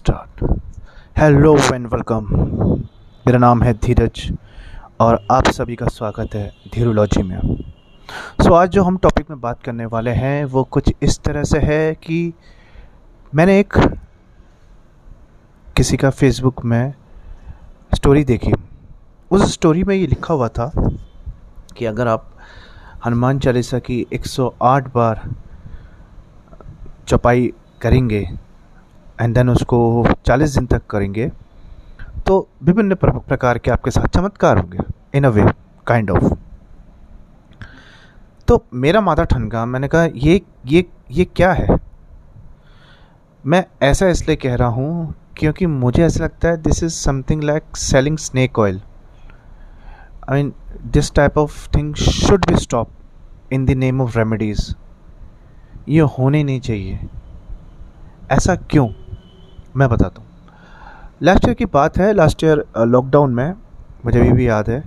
Start hello and welcome मेरा नाम है धीरज और आप सभी का स्वागत है धीरोलॉजी में। सो so, आज जो हम टॉपिक में बात करने वाले हैं वो कुछ इस तरह से है कि मैंने एक किसी का फेसबुक में स्टोरी देखी। उस स्टोरी में ये लिखा हुआ था कि अगर आप हनुमान चालीसा की 108 बार चौपाई करेंगे एंड देन उसको 40 दिन तक करेंगे तो विभिन्न प्रकार के आपके साथ चमत्कार होंगे इन अ वे काइंड ऑफ़ तो मेरा माथा ठनका, मैंने कहा, ये ये ये क्या है? मैं ऐसा इसलिए कह रहा हूँ, क्योंकि मुझे ऐसा लगता है this is something like selling snake oil I mean this type of thing should be stop in the name of remedies ये होने नहीं चाहिए। ऐसा क्यों? मैं बताता हूँ। लास्ट ईयर की बात है लास्ट ईयर लॉकडाउन में, मुझे अभी भी याद है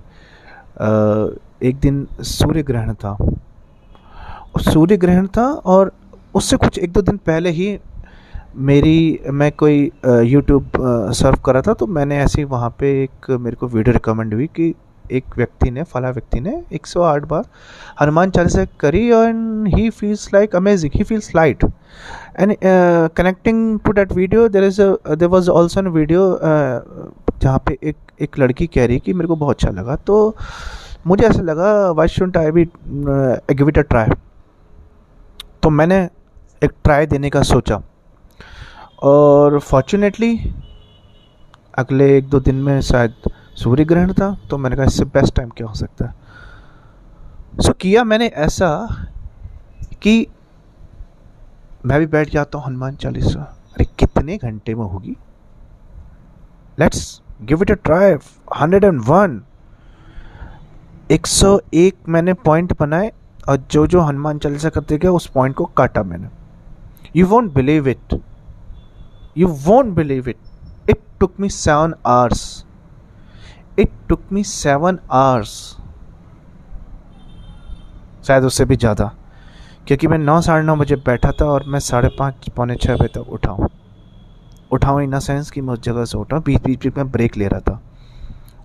एक दिन सूर्य ग्रहण था। सूर्य ग्रहण था और उससे कुछ एक दो दिन पहले ही मेरी, मैं कोई यूट्यूब सर्व कर रहा था तो मैंने ऐसे ही वहाँ पे एक मेरे को वीडियो रिकमेंड हुई कि एक व्यक्ति ने, फला व्यक्ति ने 108 बार हनुमान चालीसा करी and he feels like amazing he feels light and connecting to that video there is there was also an video जहाँ पे एक एक लड़की कह रही कि मेरे को बहुत अच्छा लगा। तो मुझे ऐसा लगा why shouldn't I be give it a try तो मैंने एक ट्राई देने का सोचा। और फॉर्चुनेटली अगले एक दो दिन में शायद सूर्य ग्रहण था तो मैंने कहा इससे बेस्ट टाइम क्या हो सकता है? सो किया मैंने ऐसा कि मैं भी बैठ जाता हूँ, हनुमान चालीसा। अरे, कितने घंटे में होगी? Let's give it a try hundred and one एक सौ एक मैंने पॉइंट बनाए, और जो जो हनुमान चालीसा करते गए, उस पॉइंट को काटा मैंने। You won't believe it you won't believe it it took me seven hours it took me seven hours शायद उससे भी ज़्यादा। क्योंकि मैं नौ, साढ़े नौ बजे बैठा था और मैं साढ़े पाँच, पौने छः बजे तक उठा हूँ। उठा हूँ इन सेंस कि मैं उस जगह से उठाऊँ बीच बीच बीच में ब्रेक ले रहा था।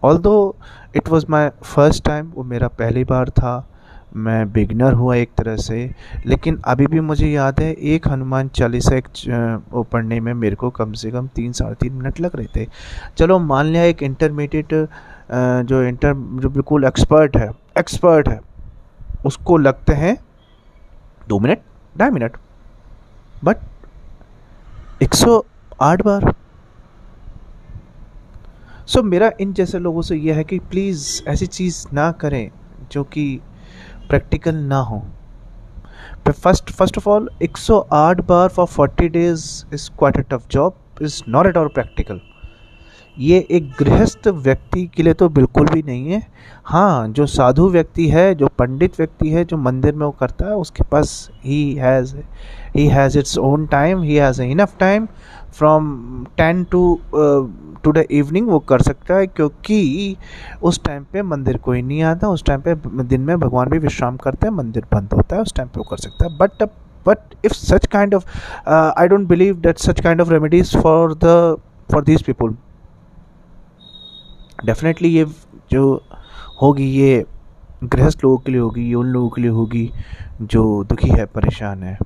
Although it was my first time वो मेरा पहली बार था। मैं बिगनर हुआ एक तरह से लेकिन अभी भी मुझे याद है एक हनुमान चालीसा एक वो पढ़ने में मेरे को कम से कम तीन साढ़े तीन मिनट लग रहे थे। चलो मान लिया एक इंटरमीडिएट जो इंटर जो बिल्कुल एक्सपर्ट है एक्सपर्ट है उसको लगते हैं दो मिनट ढाई मिनट बट एक सौ आठ बार। सो so, मेरा इन जैसे लोगों से यह है कि प्लीज़ ऐसी चीज़ ना करें जो कि प्रैक्टिकल ना हो। First first of all 108 bar for 40 days is quite a tough job is not at all practical ये एक गृहस्थ व्यक्ति के लिए तो बिल्कुल भी नहीं है। हाँ जो साधु व्यक्ति है, जो पंडित व्यक्ति है, जो मंदिर में वो करता है, उसके पास he has he has its own time he has enough time from ten to two the evening वो कर सकता है, क्योंकि उस टाइम पे मंदिर कोई नहीं आता, उस टाइम पे दिन में भगवान भी विश्राम करते हैं, मंदिर बंद होता है, उस टाइम पे वो कर सकता है। But but if such kind of I don't believe that such kind of remedies for the for these people definitely ये जो होगी ये गृहस्थ लोगों के लिए होगी ये उन लोगों के लिए होगी, जो दुखी है, परेशान है।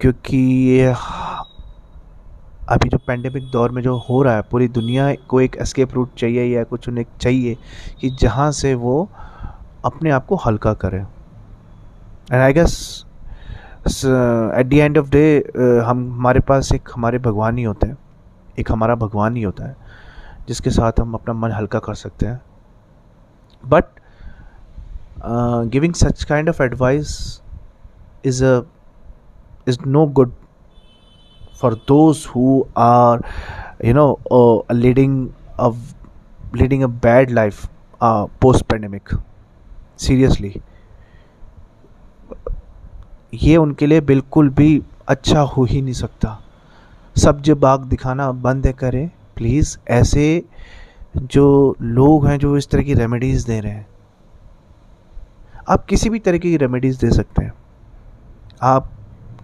क्योंकि ये अभी जो पेंडेमिक दौर में जो हो रहा है, पूरी दुनिया को एक एस्केप रूट चाहिए या कुछ उन्हें चाहिए कि जहाँ से वो अपने आप को हल्का करें। And I guess at the end of day हम, हमारे पास एक हमारे भगवान ही होते हैं। एक हमारा भगवान ही होता है। जिसके साथ हम अपना मन हल्का कर सकते हैं। But giving such kind of advice is a is no good are you know uh, leading a leading a bad life uh, post pandemic seriously. ये उनके लिए बिल्कुल भी अच्छा हो ही नहीं सकता। सब जो बाग दिखाना बंद करें प्लीज़ ऐसे जो लोग हैं जो इस तरह की रेमेडीज़ दे रहे हैं, आप किसी भी तरह की रेमेडीज़ दे सकते हैं। आप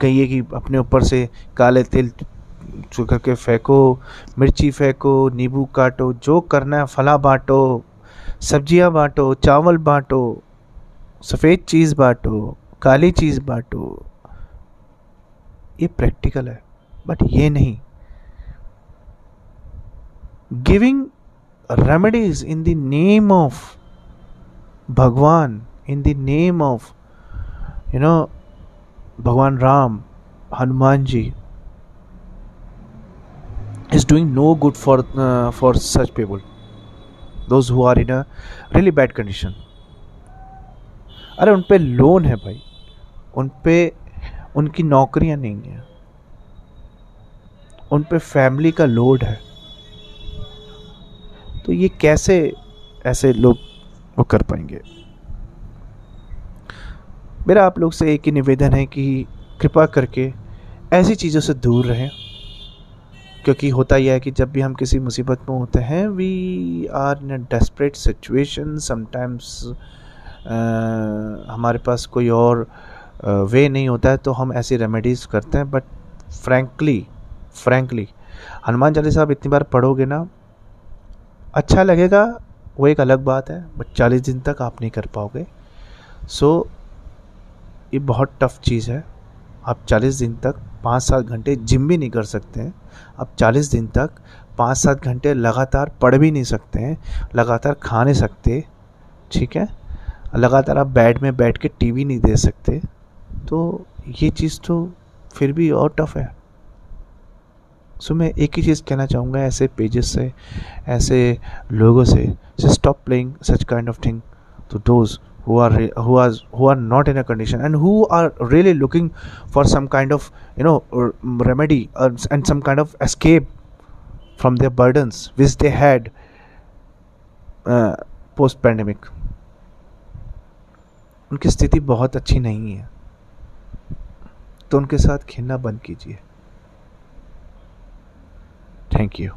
कहिए कि अपने ऊपर से काले तिल जो करके फेंको, मिर्ची फेंको, नींबू काटो, जो करना है, फला बांटो, सब्ज़ियाँ बांटो, चावल बांटो, सफ़ेद चीज़ बांटो, काली चीज़ बांटो, ये प्रैक्टिकल है बट ये नहीं। Remedies in the name of bhagwan in the name of you know bhagwan Ram Hanuman ji is doing no good for uh, for such people. Those who are in a really bad condition. अरे उन पे loan है भाई। उन पे उनकी नौकरियाँ नहीं है। उन पे फैमिली का लोड है। तो ये कैसे ऐसे लोग वो कर पाएँगे? मेरा आप लोग से एक ही निवेदन है कि कृपा करके ऐसी चीज़ों से दूर रहें क्योंकि होता यह है कि जब भी हम किसी मुसीबत में होते हैं we are in a desperate situation sometimes हमारे पास कोई और वे uh, नहीं होता है तो हम ऐसी रेमेडीज़ करते हैं but frankly frankly Hanuman Chalisa आप इतनी बार पढ़ोगे ना अच्छा लगेगा वो एक अलग बात है बट चालीस दिन तक आप नहीं कर पाओगे। सो so, ये बहुत टफ चीज़ है। आप चालीस दिन तक पाँच सात घंटे जिम भी नहीं कर सकते हैं। आप चालीस दिन तक पाँच सात घंटे लगातार पढ़ भी नहीं सकते हैं लगातार खा नहीं सकते ठीक है? लगातार आप बेड में बैठ के टीवी नहीं दे सकते तो ये चीज़ तो फिर भी और टफ है। सो मैं एक ही चीज़ कहना चाहूँगा ऐसे पेजेस से ऐसे लोगों से stop playing such kind of thing to those who are who are who are not in a condition and who are really looking for some kind of you know remedy uh, and some kind of escape from their burdens which they had uh, post pandemic उनकी स्थिति बहुत अच्छी नहीं है तो उनके साथ खेलना बंद कीजिए थैंक यू